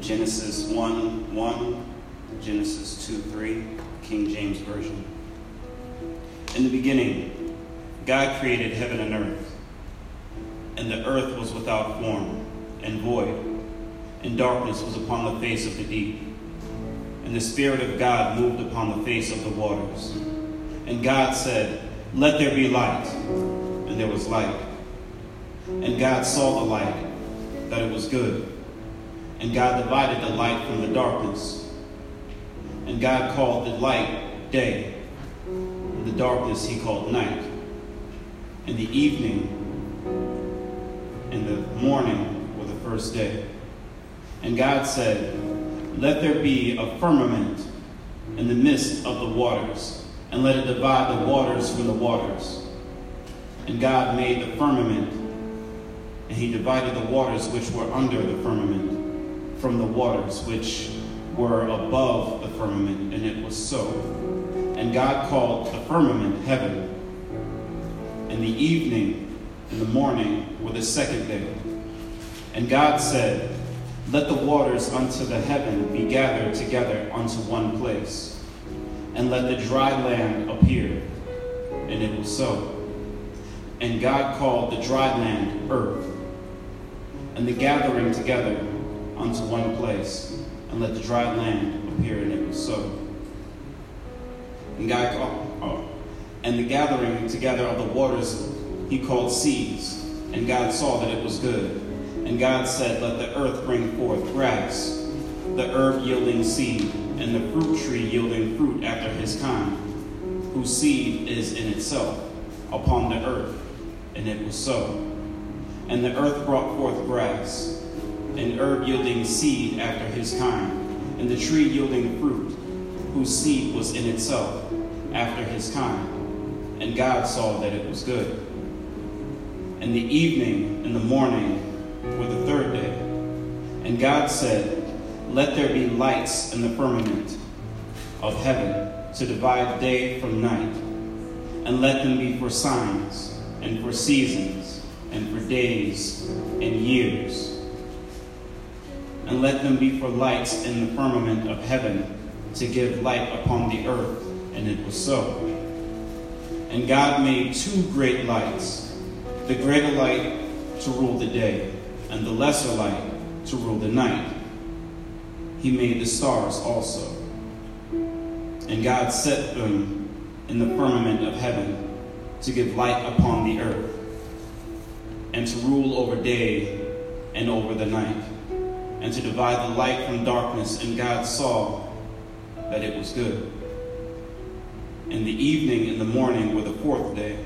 Genesis 1 1, Genesis 2 3, King James Version. In the beginning, God created heaven and earth, and the earth was without form and void, and darkness was upon the face of the deep. And the Spirit of God moved upon the face of the waters. And God said, Let there be light. And there was light. And God saw the light, that it was good. And God divided the light from the darkness. And God called the light day, and the darkness he called night. And the evening and the morning were the first day. And God said, Let there be a firmament in the midst of the waters, and let it divide the waters from the waters. And God made the firmament, and he divided the waters which were under the firmament from the waters which were above the firmament, and it was so. And God called the firmament heaven. And the evening and the morning were the second day. And God said, Let the waters unto the heaven be gathered together unto one place, and let the dry land appear. And it was so. And God called the dry land earth, and the gathering together unto one place, and let the dry land appear. And it was so. And God called, oh, and the gathering together of the waters he called seas. And God saw that it was good. And God said, Let the earth bring forth grass, the herb yielding seed, and the fruit tree yielding fruit after his kind, whose seed is in itself upon the earth. And it was so. And the earth brought forth grass, and herb yielding seed after his kind, and the tree yielding fruit, whose seed was in itself after his kind. And God saw that it was good. And the evening and the morning were the third day. And God said, Let there be lights in the firmament of heaven to divide day from night, and let them be for signs, and for seasons, and for days and years. And let them be for lights in the firmament of heaven to give light upon the earth. And it was so. And God made two great lights the greater light to rule the day, and the lesser light to rule the night. He made the stars also. And God set them in the firmament of heaven to give light upon the earth, and to rule over day and over the night, and to divide the light from darkness. And God saw that it was good. And the evening and the morning were the fourth day.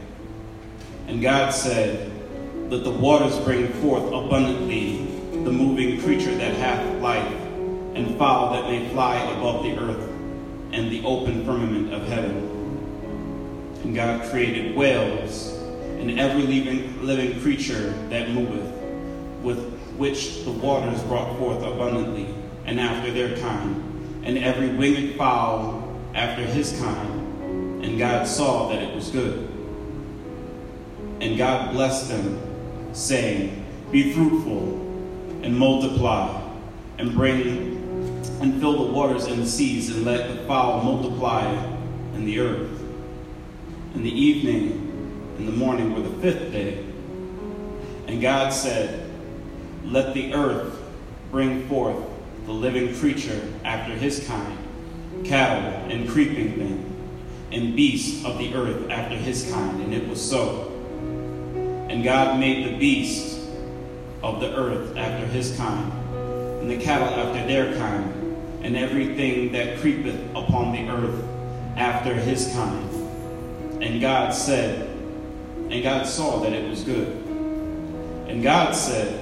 And God said, Let the waters bring forth abundantly the moving creature that hath life, and fowl that may fly above the earth, and the open firmament of heaven. And God created whales, and every living, living creature that moveth, with which the waters brought forth abundantly, and after their kind, and every winged fowl after his kind. And God saw that it was good. And God blessed them, saying, Be fruitful and multiply, and bring and fill the waters and the seas, and let the fowl multiply in the earth. And the evening and the morning were the fifth day. And God said, Let the earth bring forth the living creature after his kind, cattle and creeping thing, and beasts of the earth after his kind. And it was so. And God made the beasts of the earth after his kind, and the cattle after their kind, and everything that creepeth upon the earth after his kind. And God said, and God saw that it was good. And God said,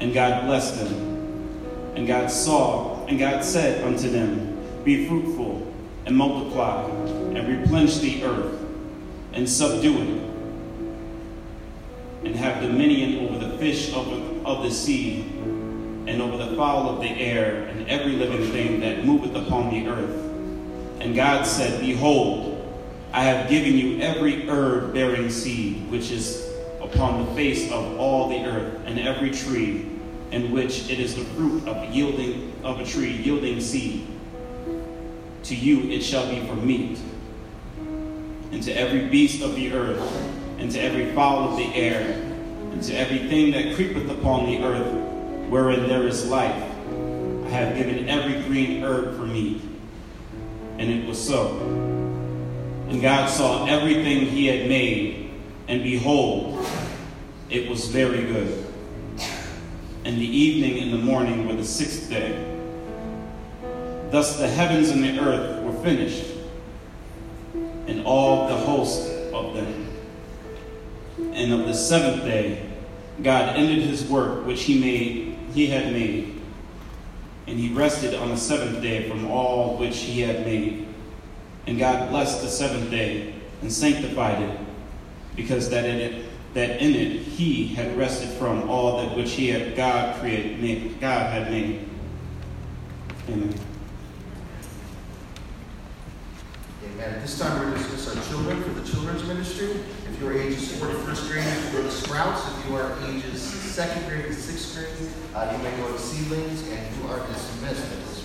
And God blessed them. And God saw, and God said unto them, Be fruitful, and multiply, and replenish the earth, and subdue it, and have dominion over the fish of, of the sea, and over the fowl of the air, and every living thing that moveth upon the earth. And God said, Behold, I have given you every herb bearing seed, which is upon the face of all the earth, and every tree in which it is the fruit of yielding of a tree yielding seed. To you it shall be for meat, and to every beast of the earth, and to every fowl of the air, and to everything that creepeth upon the earth, wherein there is life. I have given every green herb for meat. And it was so. And God saw everything he had made, and behold, it was very good. And the evening and the morning were the sixth day. Thus the heavens and the earth were finished, and all the host of them. And of the seventh day, God ended his work which he made, he had made, and he rested on the seventh day from all which he had made. And God blessed the seventh day and sanctified it, because that in it that in it he had rested from all that which he had God created, made, God had made. Amen. Amen. At this time, we're going to dismiss our children for the children's ministry. If you are ages 4 to first grade, you go to Sprouts. If you are ages second grade to sixth grade, uh, you may go to Seedlings, and you are dismissed at this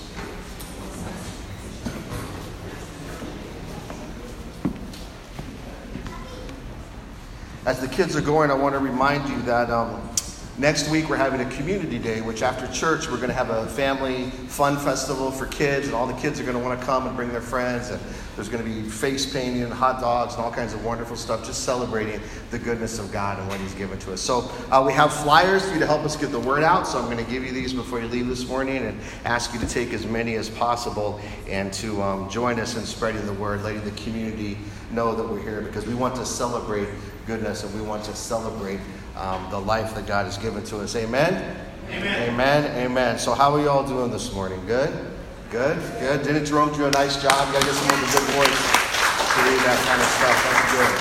As the kids are going, I want to remind you that um, next week we're having a community day, which after church we're going to have a family fun festival for kids, and all the kids are going to want to come and bring their friends. And there's going to be face painting and hot dogs and all kinds of wonderful stuff, just celebrating the goodness of God and what He's given to us. So uh, we have flyers for you to help us get the word out. So I'm going to give you these before you leave this morning and ask you to take as many as possible and to um, join us in spreading the word, letting the community know that we're here because we want to celebrate goodness and we want to celebrate um, the life that God has given to us. Amen? Amen. Amen. Amen. So, how are you all doing this morning? Good? Good? Good. Didn't Jerome do a nice job? You got to get someone with a good voice to read that kind of stuff. That's good.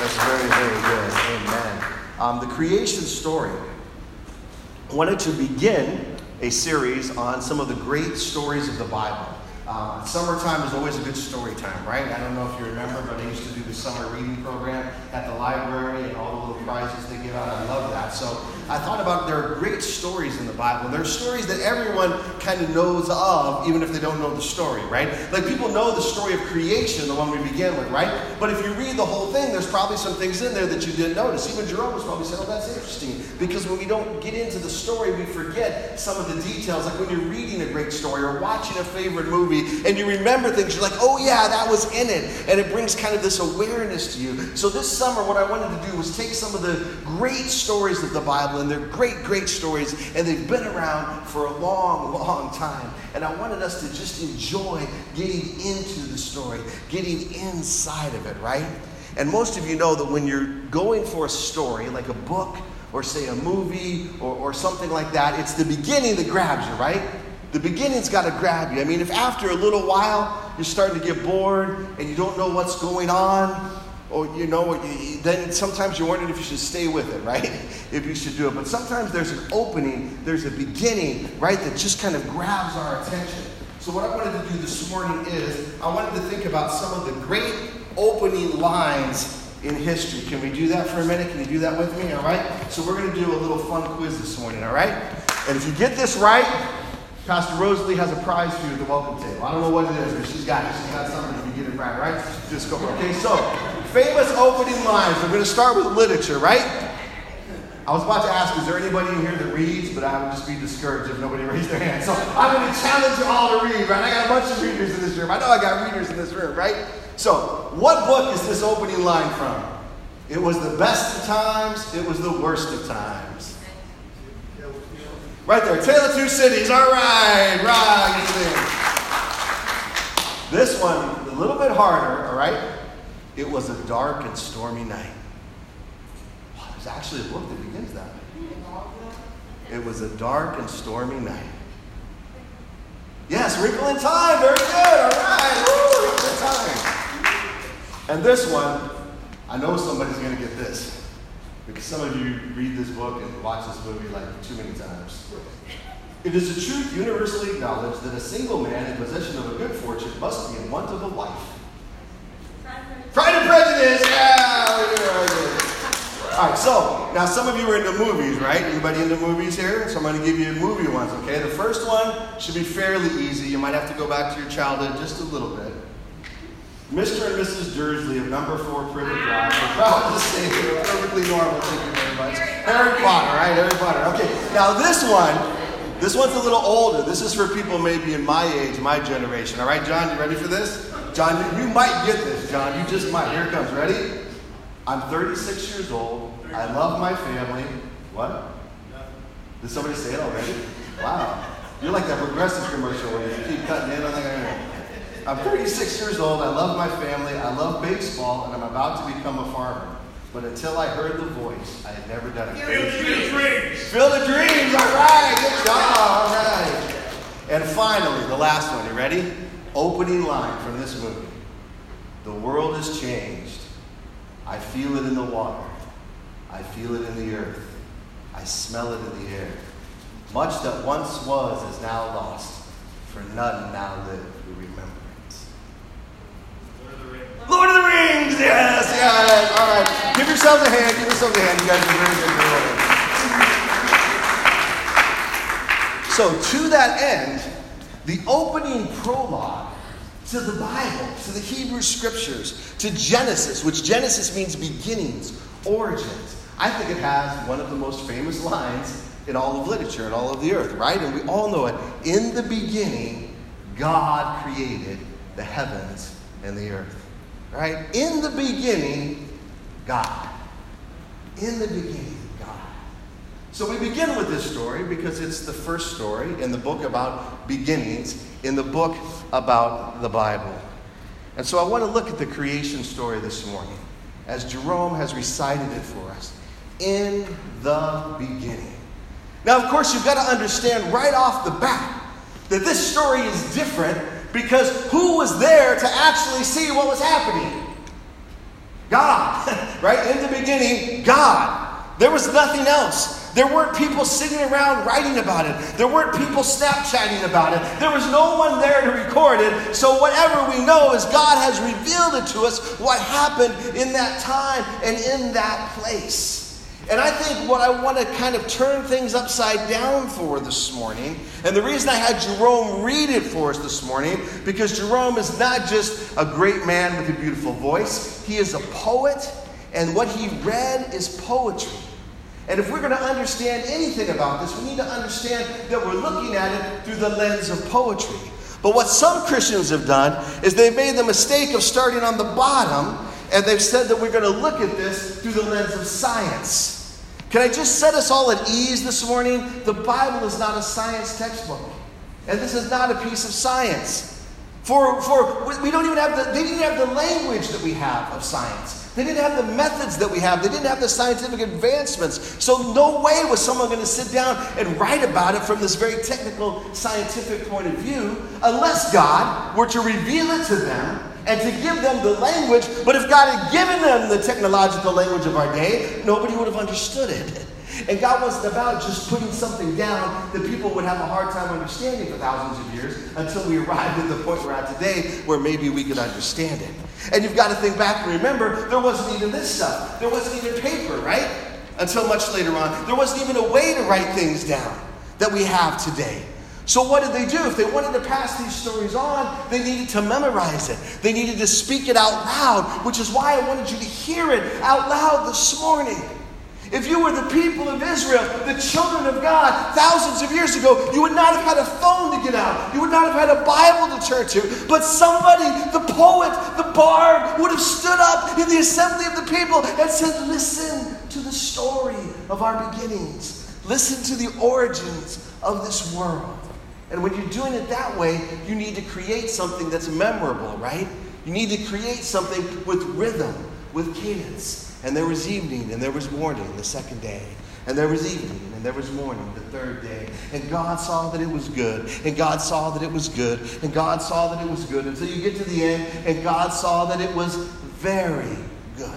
That's very, very good. Amen. Um, the creation story. I wanted to begin a series on some of the great stories of the Bible. Uh, summertime is always a good story time, right? I don't know if you remember, but I used to do the summer reading program at the library and all the little prizes they give out. I love that. So I thought about there are great stories in the Bible. There are stories that everyone kind of knows of, even if they don't know the story, right? Like people know the story of creation, the one we began with, right? But if you read the whole thing, there's probably some things in there that you didn't notice. Even Jerome was probably saying, oh, that's interesting. Because when we don't get into the story, we forget some of the details. Like when you're reading a great story or watching a favorite movie, and you remember things. You're like, oh, yeah, that was in it. And it brings kind of this awareness to you. So this summer, what I wanted to do was take some of the great stories of the Bible, and they're great, great stories, and they've been around for a long, long time. And I wanted us to just enjoy getting into the story, getting inside of it, right? And most of you know that when you're going for a story, like a book, or say a movie or, or something like that, it's the beginning that grabs you, right? The beginning's got to grab you. I mean, if after a little while you're starting to get bored and you don't know what's going on, or you know, what? then sometimes you're wondering if you should stay with it, right? if you should do it. But sometimes there's an opening, there's a beginning, right, that just kind of grabs our attention. So, what I wanted to do this morning is I wanted to think about some of the great opening lines in history. Can we do that for a minute? Can you do that with me? All right? So, we're going to do a little fun quiz this morning, all right? And if you get this right, Pastor Rosalie has a prize for you at the welcome table. I don't know what it is, but she's got it. She's got something if you get it right, right? Just go. Okay, so famous opening lines. We're going to start with literature, right? I was about to ask, is there anybody in here that reads? But I would just be discouraged if nobody raised their hand. So I'm going to challenge you all to read, right? I got a bunch of readers in this room. I know I got readers in this room, right? So, what book is this opening line from? It was the best of times, it was the worst of times. Right there, Tale of Two Cities. All right, right. This one, a little bit harder, all right? It was a dark and stormy night. Wow, there's actually a book that begins that way. It was a dark and stormy night. Yes, Wrinkle in Time. Very good. All right. Woo, Wrinkle in Time. And this one, I know somebody's going to get this. Because some of you read this book and watch this movie like too many times. It is a truth universally acknowledged that a single man in possession of a good fortune must be in want of a wife. Pride and Prejudice, yeah! All right, so now some of you are into movies, right? Anybody into movies here? So I'm going to give you movie ones, okay? The first one should be fairly easy. You might have to go back to your childhood just a little bit. Mr. and Mrs. Dursley of number four Privet Drive. Proud to say they are perfectly normal. Thank you very much. Harry Potter, right? Harry Potter. Okay, now this one, this one's a little older. This is for people maybe in my age, my generation. All right, John, you ready for this? John, you might get this, John. You just might. Here it comes. Ready? I'm 36 years old. I love my family. What? Did somebody say it already? Wow. You're like that progressive commercial where you keep cutting in. On the I'm 36 years old. I love my family. I love baseball, and I'm about to become a farmer. But until I heard the voice, I had never done it. Field of dreams. Field of dreams. All right. Good job. All right. And finally, the last one. You ready? Opening line from this movie. The world has changed. I feel it in the water. I feel it in the earth. I smell it in the air. Much that once was is now lost, for none now live who remember it. Lord of the Rings, yes, yes. All right. Give yourselves a hand. Give yourselves a hand. You guys are very good. So, to that end, the opening prologue to the Bible, to the Hebrew scriptures, to Genesis, which Genesis means beginnings, origins. I think it has one of the most famous lines in all of literature and all of the earth, right? And we all know it. In the beginning, God created the heavens and the earth, right? In the beginning, God. In the beginning. So we begin with this story because it's the first story in the book about beginnings, in the book about the Bible. And so I want to look at the creation story this morning as Jerome has recited it for us. In the beginning. Now, of course, you've got to understand right off the bat that this story is different because who was there to actually see what was happening? God, right? In the beginning, God. There was nothing else. There weren't people sitting around writing about it. There weren't people Snapchatting about it. There was no one there to record it. So, whatever we know is God has revealed it to us what happened in that time and in that place. And I think what I want to kind of turn things upside down for this morning, and the reason I had Jerome read it for us this morning, because Jerome is not just a great man with a beautiful voice, he is a poet, and what he read is poetry. And if we're going to understand anything about this, we need to understand that we're looking at it through the lens of poetry. But what some Christians have done is they've made the mistake of starting on the bottom and they've said that we're going to look at this through the lens of science. Can I just set us all at ease this morning? The Bible is not a science textbook, and this is not a piece of science. For, for we don't even have the, they didn't have the language that we have of science. They didn't have the methods that we have. They didn't have the scientific advancements. So, no way was someone going to sit down and write about it from this very technical, scientific point of view unless God were to reveal it to them and to give them the language. But if God had given them the technological language of our day, nobody would have understood it. And God wasn't about just putting something down that people would have a hard time understanding for thousands of years until we arrived at the point we're at today where maybe we could understand it. And you've got to think back and remember, there wasn't even this stuff. There wasn't even paper, right? Until much later on. There wasn't even a way to write things down that we have today. So, what did they do? If they wanted to pass these stories on, they needed to memorize it. They needed to speak it out loud, which is why I wanted you to hear it out loud this morning. If you were the people of Israel, the children of God, thousands of years ago, you would not have had a phone to get out. You would not have had a Bible to turn to. But somebody, the poet, the bard, would have stood up in the assembly of the people and said, Listen to the story of our beginnings. Listen to the origins of this world. And when you're doing it that way, you need to create something that's memorable, right? You need to create something with rhythm, with cadence. And there was evening and there was morning the second day. And there was evening, and there was morning, the third day. And God saw that it was good. And God saw that it was good. And God saw that it was good. Until you get to the end, and God saw that it was very good.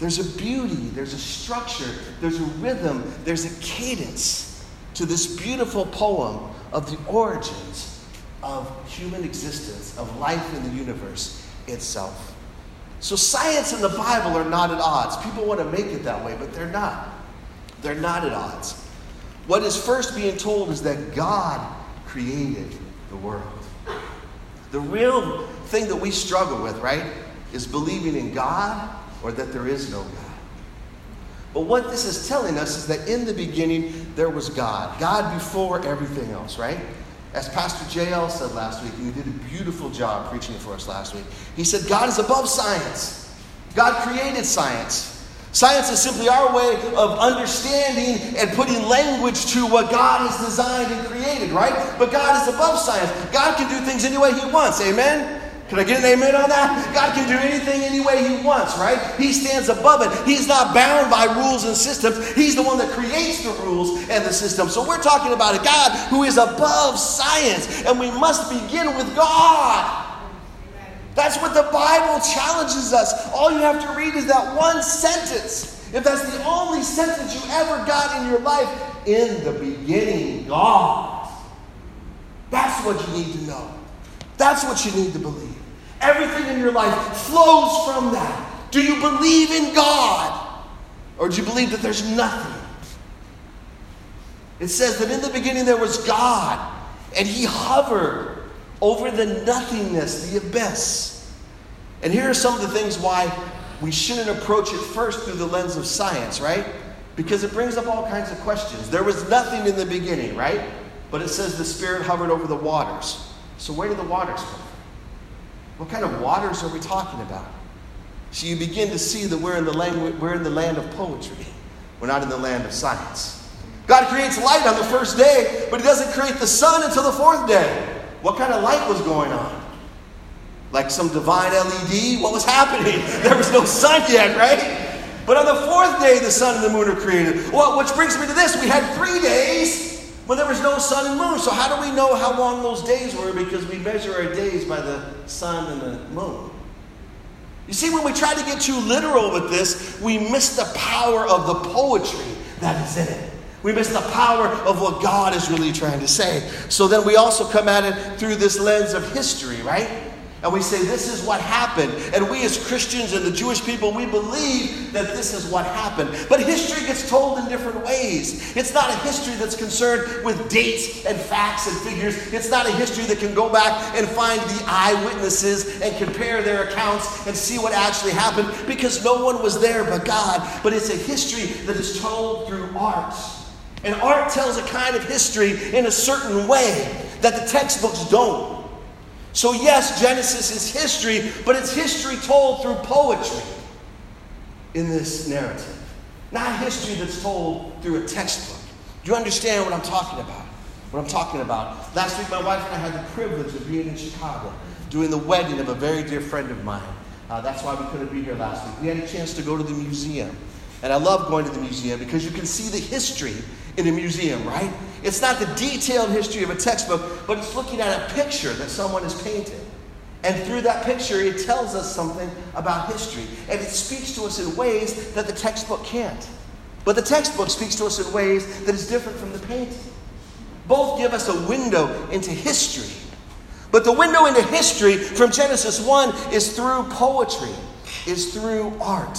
There's a beauty, there's a structure, there's a rhythm, there's a cadence to this beautiful poem of the origins of human existence, of life in the universe itself. So, science and the Bible are not at odds. People want to make it that way, but they're not. They're not at odds. What is first being told is that God created the world. The real thing that we struggle with, right, is believing in God or that there is no God. But what this is telling us is that in the beginning there was God, God before everything else, right? As Pastor JL said last week, and he did a beautiful job preaching for us last week, he said, God is above science. God created science. Science is simply our way of understanding and putting language to what God has designed and created, right? But God is above science. God can do things any way He wants, amen? Can I get an amen on that? God can do anything any way He wants, right? He stands above it. He's not bound by rules and systems. He's the one that creates the rules and the systems. So we're talking about a God who is above science, and we must begin with God. That's what the Bible challenges us. All you have to read is that one sentence. If that's the only sentence you ever got in your life, in the beginning, God. That's what you need to know. That's what you need to believe. Everything in your life flows from that. Do you believe in God? Or do you believe that there's nothing? It says that in the beginning there was God, and He hovered over the nothingness, the abyss. And here are some of the things why we shouldn't approach it first through the lens of science, right? Because it brings up all kinds of questions. There was nothing in the beginning, right? But it says the Spirit hovered over the waters. So, where did the waters come from? What kind of waters are we talking about? So, you begin to see that we're in the land, we're in the land of poetry, we're not in the land of science. God creates light on the first day, but He doesn't create the sun until the fourth day. What kind of light was going on? Like some divine LED? What was happening? There was no sun yet, right? But on the fourth day, the sun and the moon are created. Well, which brings me to this. We had three days when there was no sun and moon. So, how do we know how long those days were? Because we measure our days by the sun and the moon. You see, when we try to get too literal with this, we miss the power of the poetry that is in it. We miss the power of what God is really trying to say. So then we also come at it through this lens of history, right? And we say, this is what happened. And we as Christians and the Jewish people, we believe that this is what happened. But history gets told in different ways. It's not a history that's concerned with dates and facts and figures. It's not a history that can go back and find the eyewitnesses and compare their accounts and see what actually happened because no one was there but God. But it's a history that is told through art. And art tells a kind of history in a certain way that the textbooks don't. So, yes, Genesis is history, but it's history told through poetry in this narrative. Not history that's told through a textbook. Do you understand what I'm talking about? What I'm talking about. Last week, my wife and I had the privilege of being in Chicago, doing the wedding of a very dear friend of mine. Uh, that's why we couldn't be here last week. We had a chance to go to the museum. And I love going to the museum because you can see the history in a museum, right? It's not the detailed history of a textbook, but it's looking at a picture that someone has painted. And through that picture, it tells us something about history. And it speaks to us in ways that the textbook can't. But the textbook speaks to us in ways that is different from the painting. Both give us a window into history. But the window into history from Genesis 1 is through poetry, is through art.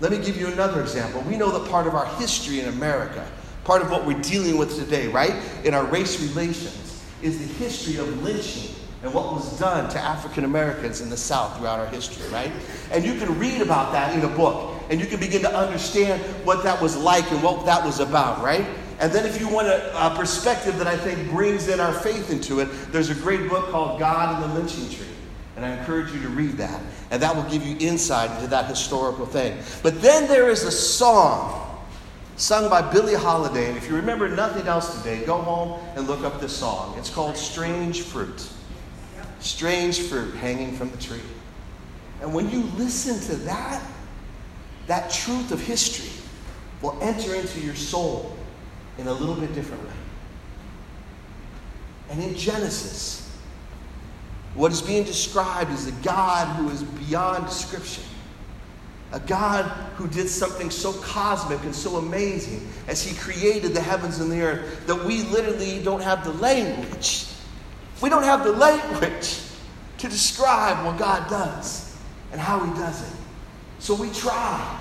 Let me give you another example. We know that part of our history in America part of what we're dealing with today, right? In our race relations, is the history of lynching and what was done to African Americans in the South throughout our history, right? And you can read about that in a book, and you can begin to understand what that was like and what that was about, right? And then, if you want a, a perspective that I think brings in our faith into it, there's a great book called God and the Lynching Tree. And I encourage you to read that. And that will give you insight into that historical thing. But then there is a song sung by Billie Holiday. And if you remember nothing else today, go home and look up this song. It's called Strange Fruit. Strange fruit hanging from the tree. And when you listen to that, that truth of history, will enter into your soul in a little bit different way. And in Genesis, what is being described is a God who is beyond description. A God who did something so cosmic and so amazing as He created the heavens and the earth that we literally don't have the language. We don't have the language to describe what God does and how He does it. So we try.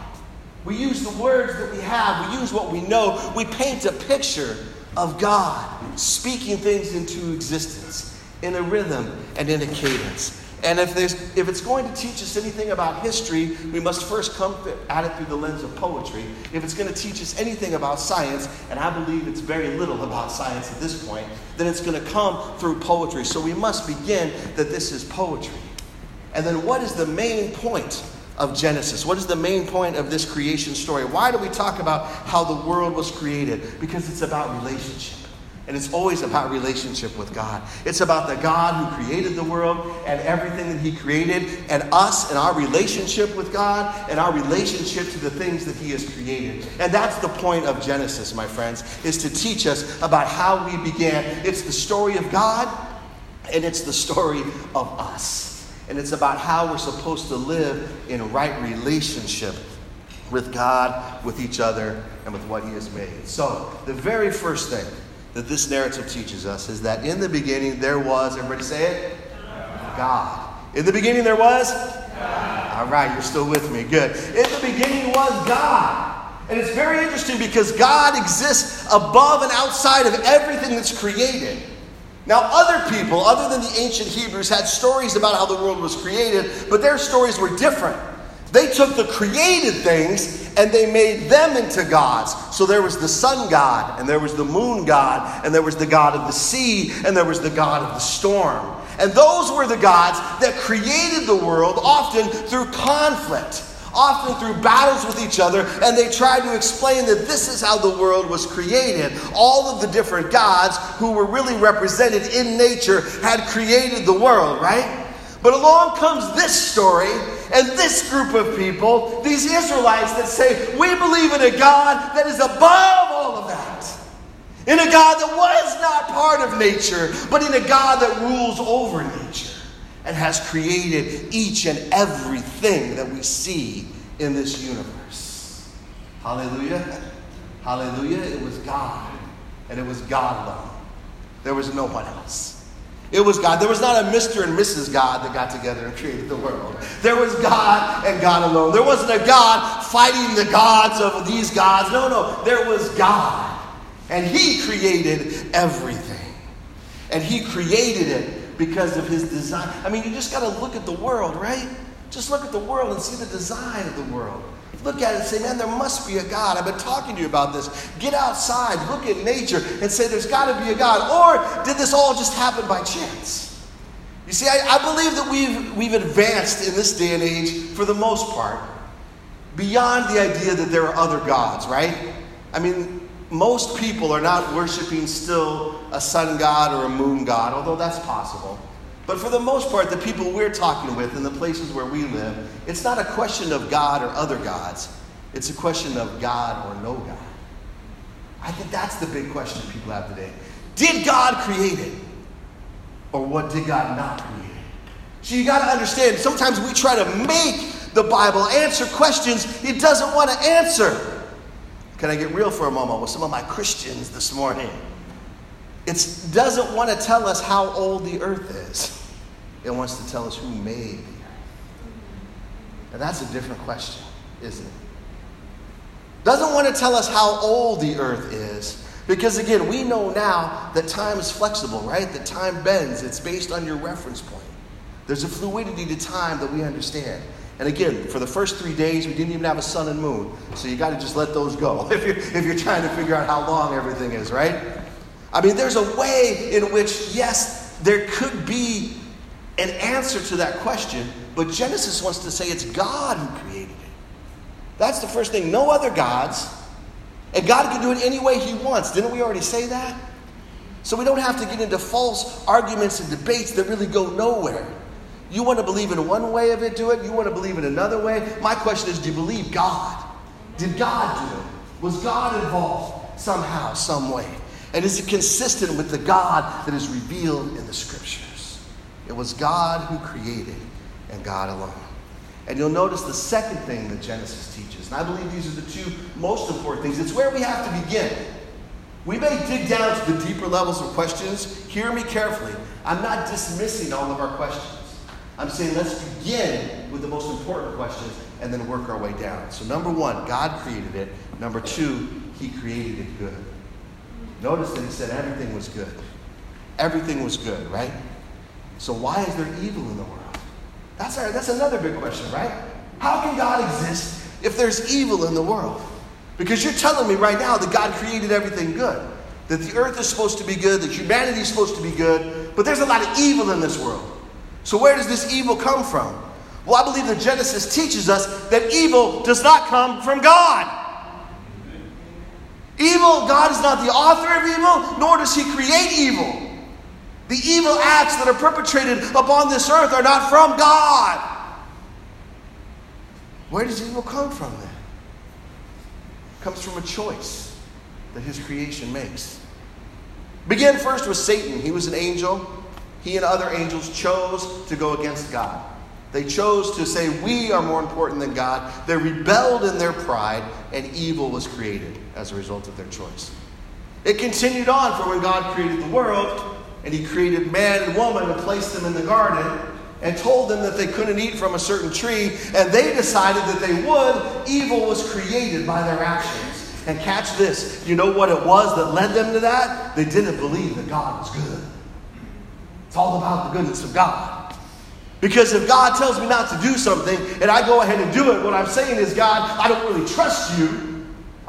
We use the words that we have, we use what we know, we paint a picture of God speaking things into existence in a rhythm and in a cadence. And if, there's, if it's going to teach us anything about history, we must first come at it through the lens of poetry. If it's going to teach us anything about science, and I believe it's very little about science at this point, then it's going to come through poetry. So we must begin that this is poetry. And then what is the main point of Genesis? What is the main point of this creation story? Why do we talk about how the world was created? Because it's about relationship. And it's always about relationship with God. It's about the God who created the world and everything that He created, and us and our relationship with God and our relationship to the things that He has created. And that's the point of Genesis, my friends, is to teach us about how we began. It's the story of God, and it's the story of us. And it's about how we're supposed to live in right relationship with God, with each other, and with what He has made. So, the very first thing that this narrative teaches us is that in the beginning there was, everybody say it? God. In the beginning there was? God. All right, you're still with me. Good. In the beginning was God. And it's very interesting because God exists above and outside of everything that's created. Now, other people, other than the ancient Hebrews, had stories about how the world was created, but their stories were different. They took the created things and they made them into gods. So there was the sun god, and there was the moon god, and there was the god of the sea, and there was the god of the storm. And those were the gods that created the world, often through conflict, often through battles with each other, and they tried to explain that this is how the world was created. All of the different gods who were really represented in nature had created the world, right? But along comes this story and this group of people, these Israelites that say, We believe in a God that is above all of that. In a God that was not part of nature, but in a God that rules over nature and has created each and everything that we see in this universe. Hallelujah. Hallelujah. It was God, and it was God alone. There was no one else. It was God. There was not a Mr. and Mrs. God that got together and created the world. There was God and God alone. There wasn't a God fighting the gods of these gods. No, no. There was God. And He created everything. And He created it because of His design. I mean, you just got to look at the world, right? Just look at the world and see the design of the world. Look at it and say, man, there must be a God. I've been talking to you about this. Get outside, look at nature, and say, there's got to be a God. Or did this all just happen by chance? You see, I, I believe that we've, we've advanced in this day and age, for the most part, beyond the idea that there are other gods, right? I mean, most people are not worshiping still a sun god or a moon god, although that's possible. But for the most part, the people we're talking with in the places where we live, it's not a question of God or other gods. It's a question of God or no God. I think that's the big question people have today. Did God create it? Or what did God not create? So you got to understand, sometimes we try to make the Bible answer questions it doesn't want to answer. Can I get real for a moment with some of my Christians this morning? It doesn't want to tell us how old the earth is. It wants to tell us who made the earth. And that's a different question, isn't it? Doesn't want to tell us how old the earth is. Because again, we know now that time is flexible, right? That time bends. It's based on your reference point. There's a fluidity to time that we understand. And again, for the first three days, we didn't even have a sun and moon. So you got to just let those go if you're, if you're trying to figure out how long everything is, right? I mean, there's a way in which, yes, there could be an answer to that question, but Genesis wants to say it's God who created it. That's the first thing. No other gods. And God can do it any way He wants. Didn't we already say that? So we don't have to get into false arguments and debates that really go nowhere. You want to believe in one way of it, do it. You want to believe in another way. My question is do you believe God? Did God do it? Was God involved somehow, some way? And is it consistent with the God that is revealed in the scriptures? It was God who created and God alone. And you'll notice the second thing that Genesis teaches, and I believe these are the two most important things. It's where we have to begin. We may dig down to the deeper levels of questions. Hear me carefully. I'm not dismissing all of our questions. I'm saying let's begin with the most important questions and then work our way down. So, number one, God created it. Number two, He created it good. Notice that He said everything was good. Everything was good, right? So, why is there evil in the world? That's, our, that's another big question, right? How can God exist if there's evil in the world? Because you're telling me right now that God created everything good, that the earth is supposed to be good, that humanity is supposed to be good, but there's a lot of evil in this world. So, where does this evil come from? Well, I believe that Genesis teaches us that evil does not come from God. Evil, God is not the author of evil, nor does He create evil. The evil acts that are perpetrated upon this earth are not from God. Where does evil come from then? It comes from a choice that his creation makes. Begin first with Satan. He was an angel. He and other angels chose to go against God. They chose to say, We are more important than God. They rebelled in their pride, and evil was created as a result of their choice. It continued on for when God created the world and he created man and woman and placed them in the garden and told them that they couldn't eat from a certain tree, and they decided that they would, evil was created by their actions. And catch this you know what it was that led them to that? They didn't believe that God was good. It's all about the goodness of God. Because if God tells me not to do something and I go ahead and do it, what I'm saying is, God, I don't really trust you.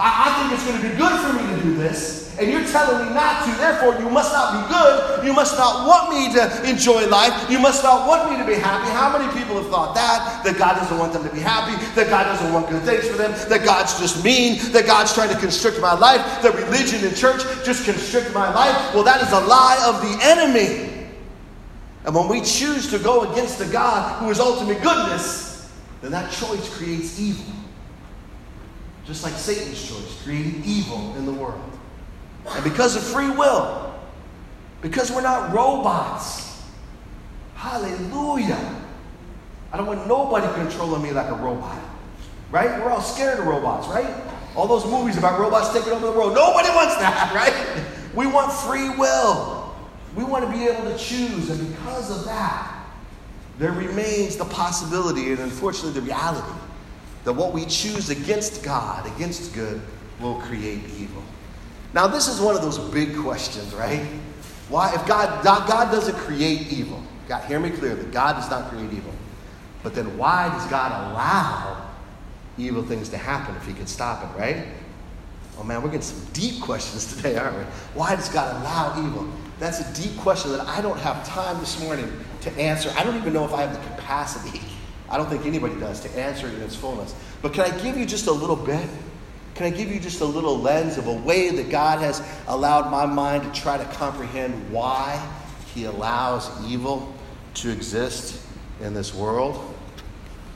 I, I think it's going to be good for me to do this and you're telling me not to. Therefore, you must not be good. You must not want me to enjoy life. You must not want me to be happy. How many people have thought that? That God doesn't want them to be happy, that God doesn't want good things for them, that God's just mean, that God's trying to constrict my life, that religion and church just constrict my life. Well, that is a lie of the enemy. And when we choose to go against the God who is ultimate goodness, then that choice creates evil. Just like Satan's choice created evil in the world. And because of free will, because we're not robots, hallelujah. I don't want nobody controlling me like a robot, right? We're all scared of robots, right? All those movies about robots taking over the world. Nobody wants that, right? We want free will. We want to be able to choose. And because of that, there remains the possibility, and unfortunately the reality, that what we choose against God, against good, will create evil. Now, this is one of those big questions, right? Why, if God, God doesn't create evil, God, hear me clearly, God does not create evil. But then why does God allow evil things to happen if he can stop it, right? Oh man, we're getting some deep questions today, aren't we? Why does God allow evil? That's a deep question that I don't have time this morning to answer. I don't even know if I have the capacity. I don't think anybody does to answer it in its fullness. But can I give you just a little bit? Can I give you just a little lens of a way that God has allowed my mind to try to comprehend why He allows evil to exist in this world?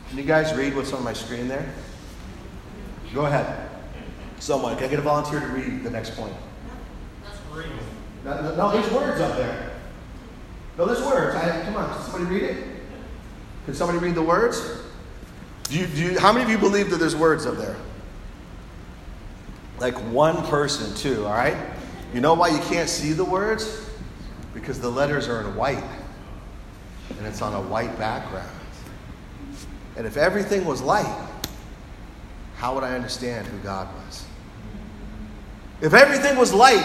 Can you guys read what's on my screen there? Go ahead. Someone, can I get a volunteer to read the next point? No, no, no, there's words up there. No, there's words. I, come on, somebody read it? Can somebody read the words? Do you, do you, how many of you believe that there's words up there? Like one person, too, all right? You know why you can't see the words? Because the letters are in white, and it's on a white background. And if everything was light, how would I understand who God was? If everything was light,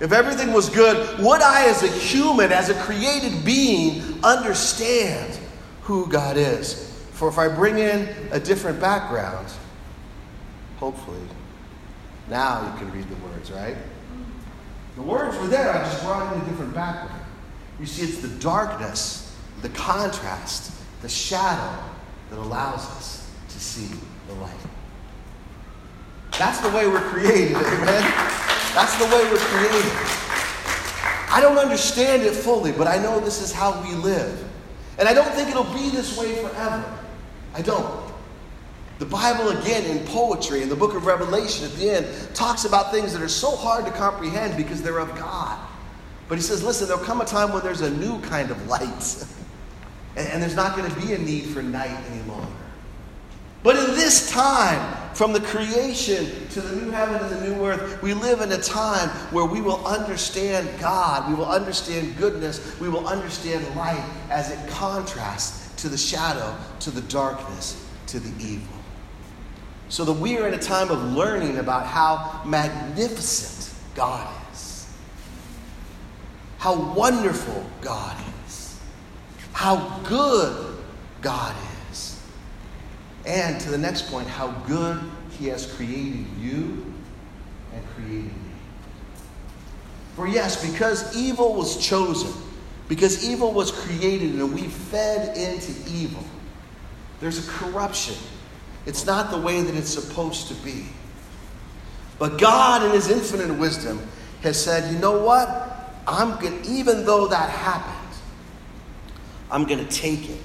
if everything was good, would I, as a human, as a created being, understand who God is? For if I bring in a different background, hopefully now you can read the words, right? The words were there, I just brought in a different background. You see, it's the darkness, the contrast, the shadow that allows us to see the light. That's the way we're created, amen? That's the way we're created. I don't understand it fully, but I know this is how we live. And I don't think it'll be this way forever. I don't. The Bible, again, in poetry, in the book of Revelation at the end, talks about things that are so hard to comprehend because they're of God. But he says, listen, there'll come a time when there's a new kind of light, and, and there's not going to be a need for night any longer. But in this time, from the creation to the new heaven and the new earth, we live in a time where we will understand God, we will understand goodness, we will understand light as it contrasts to the shadow, to the darkness, to the evil. So that we are in a time of learning about how magnificent God is, how wonderful God is, how good God is, and to the next point, how good He has created you and created me. For yes, because evil was chosen, because evil was created and we fed into evil, there's a corruption it's not the way that it's supposed to be. But God, in His infinite wisdom, has said, you know what? I'm going even though that happened, I'm going to take it.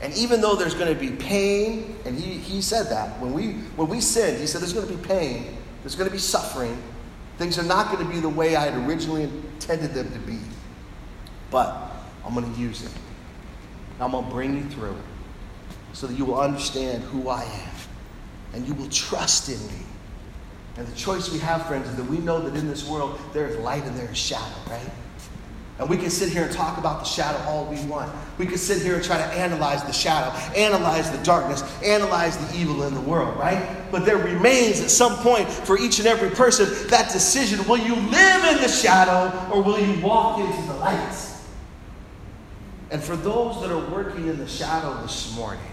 And even though there's going to be pain, and he, he said that when we when we sinned, he said there's going to be pain, there's going to be suffering. Things are not going to be the way I had originally intended them to be. But I'm going to use it. I'm going to bring you through so that you will understand who I am and you will trust in me. And the choice we have, friends, is that we know that in this world there is light and there is shadow, right? And we can sit here and talk about the shadow all we want. We can sit here and try to analyze the shadow, analyze the darkness, analyze the evil in the world, right? But there remains at some point for each and every person that decision will you live in the shadow or will you walk into the light? And for those that are working in the shadow this morning,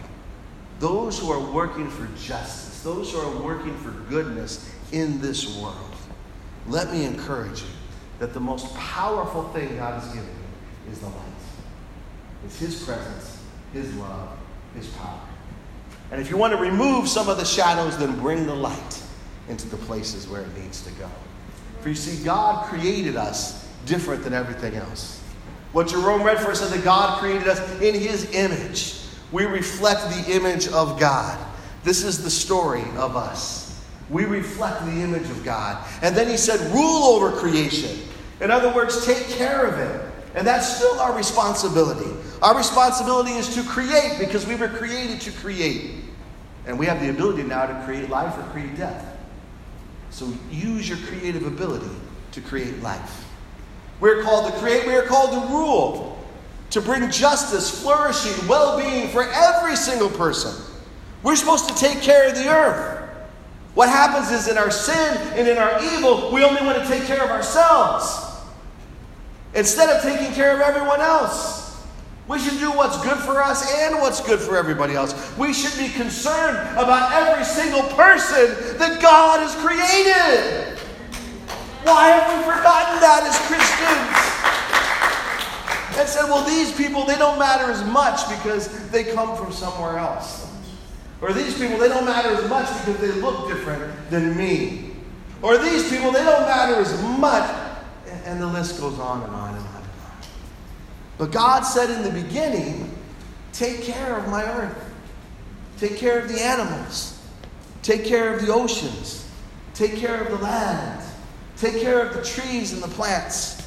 those who are working for justice, those who are working for goodness in this world, let me encourage you that the most powerful thing God has given you is the light. It's His presence, His love, His power. And if you want to remove some of the shadows, then bring the light into the places where it needs to go. For you see, God created us different than everything else. What Jerome read for us said that God created us in His image. We reflect the image of God. This is the story of us. We reflect the image of God. And then he said, rule over creation. In other words, take care of it. And that's still our responsibility. Our responsibility is to create because we were created to create. And we have the ability now to create life or create death. So use your creative ability to create life. We're called to create, we are called to rule to bring justice, flourishing, well being for every single person. We're supposed to take care of the earth. What happens is in our sin and in our evil, we only want to take care of ourselves instead of taking care of everyone else. We should do what's good for us and what's good for everybody else. We should be concerned about every single person that God has created. Why have we forgotten that as Christians? and said, well, these people, they don't matter as much because they come from somewhere else. Or these people, they don't matter as much because they look different than me. Or these people, they don't matter as much. And the list goes on and on and on and on. But God said in the beginning, take care of my earth. Take care of the animals. Take care of the oceans. Take care of the land. Take care of the trees and the plants.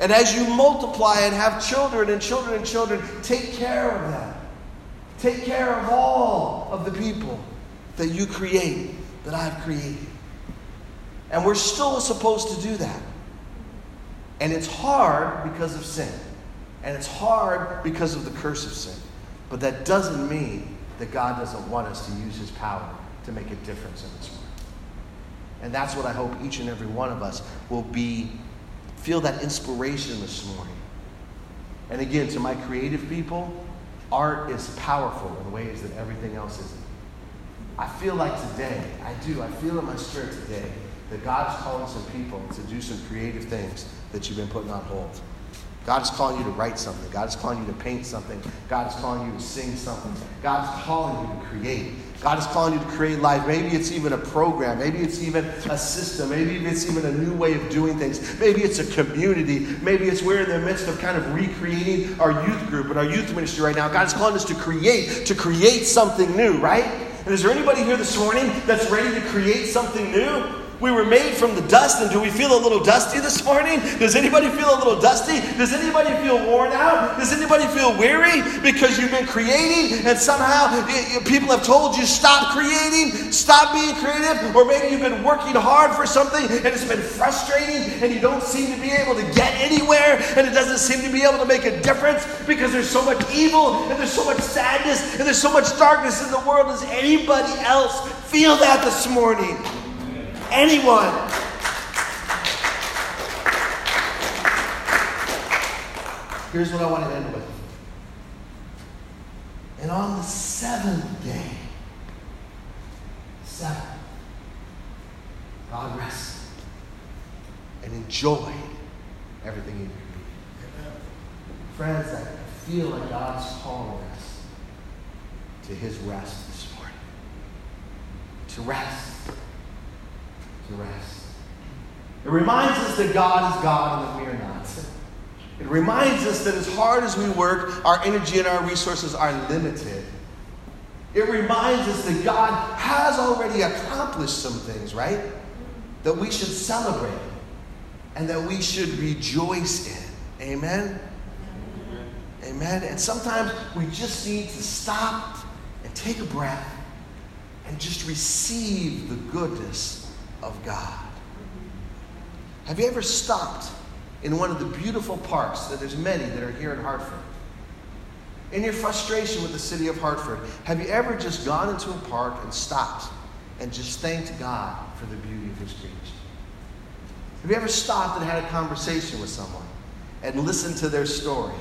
And as you multiply and have children and children and children, take care of them. Take care of all of the people that you create, that I've created. And we're still supposed to do that. And it's hard because of sin. And it's hard because of the curse of sin. But that doesn't mean that God doesn't want us to use his power to make a difference in this world. And that's what I hope each and every one of us will be feel that inspiration this morning. And again, to my creative people, art is powerful in ways that everything else isn't. I feel like today, I do, I feel in my spirit today that God's calling some people to do some creative things that you've been putting on hold. God is calling you to write something. God is calling you to paint something. God is calling you to sing something. God is calling you to create. God is calling you to create life. Maybe it's even a program. Maybe it's even a system. Maybe it's even a new way of doing things. Maybe it's a community. Maybe it's we're in the midst of kind of recreating our youth group and our youth ministry right now. God is calling us to create, to create something new, right? And is there anybody here this morning that's ready to create something new? We were made from the dust, and do we feel a little dusty this morning? Does anybody feel a little dusty? Does anybody feel worn out? Does anybody feel weary because you've been creating and somehow people have told you stop creating, stop being creative, or maybe you've been working hard for something and it's been frustrating and you don't seem to be able to get anywhere and it doesn't seem to be able to make a difference because there's so much evil and there's so much sadness and there's so much darkness in the world. Does anybody else feel that this morning? Anyone. Here's what I want to end with. And on the seventh day, seven, God rested and enjoyed everything He created. Friends, I feel like God's calling us to His rest this morning. To rest to rest. It reminds us that God is God and that we are not. It reminds us that as hard as we work, our energy and our resources are limited. It reminds us that God has already accomplished some things, right? That we should celebrate and that we should rejoice in. Amen? Amen. And sometimes we just need to stop and take a breath and just receive the goodness of God. Have you ever stopped in one of the beautiful parks that there's many that are here in Hartford? In your frustration with the city of Hartford, have you ever just gone into a park and stopped and just thanked God for the beauty of His creation? Have you ever stopped and had a conversation with someone and listened to their story?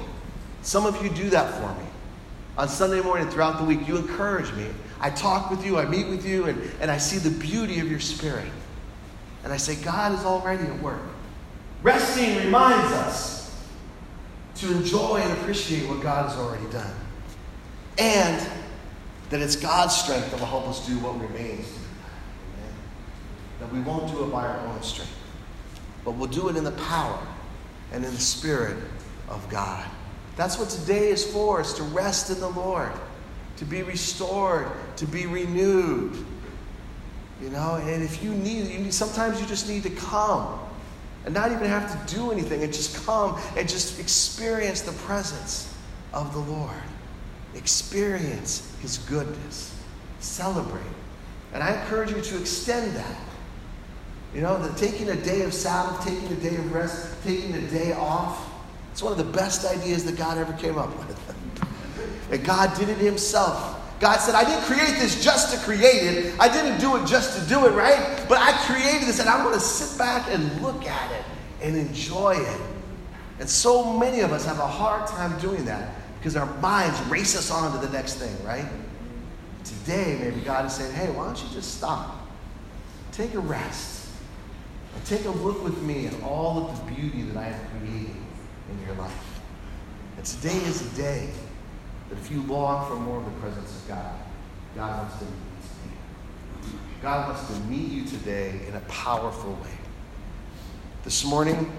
Some of you do that for me. On Sunday morning throughout the week, you encourage me. I talk with you, I meet with you, and, and I see the beauty of your spirit. And I say, God is already at work. Resting reminds us to enjoy and appreciate what God has already done. And that it's God's strength that will help us do what remains to be done. That we won't do it by our own strength, but we'll do it in the power and in the Spirit of God. That's what today is for, is to rest in the Lord, to be restored, to be renewed, you know, and if you need, you need, sometimes you just need to come and not even have to do anything and just come and just experience the presence of the Lord. Experience His goodness. Celebrate. And I encourage you to extend that. You know, the taking a day of Sabbath, taking a day of rest, taking a day off, it's one of the best ideas that God ever came up with. and God did it Himself. God said, I didn't create this just to create it. I didn't do it just to do it, right? But I created this and I'm going to sit back and look at it and enjoy it. And so many of us have a hard time doing that because our minds race us on to the next thing, right? Today, maybe God is saying, hey, why don't you just stop? Take a rest. And take a look with me at all of the beauty that I have created in your life. And today is a day that if you long for more of the presence of God, God wants to meet you today. God wants to meet you today in a powerful way. This morning,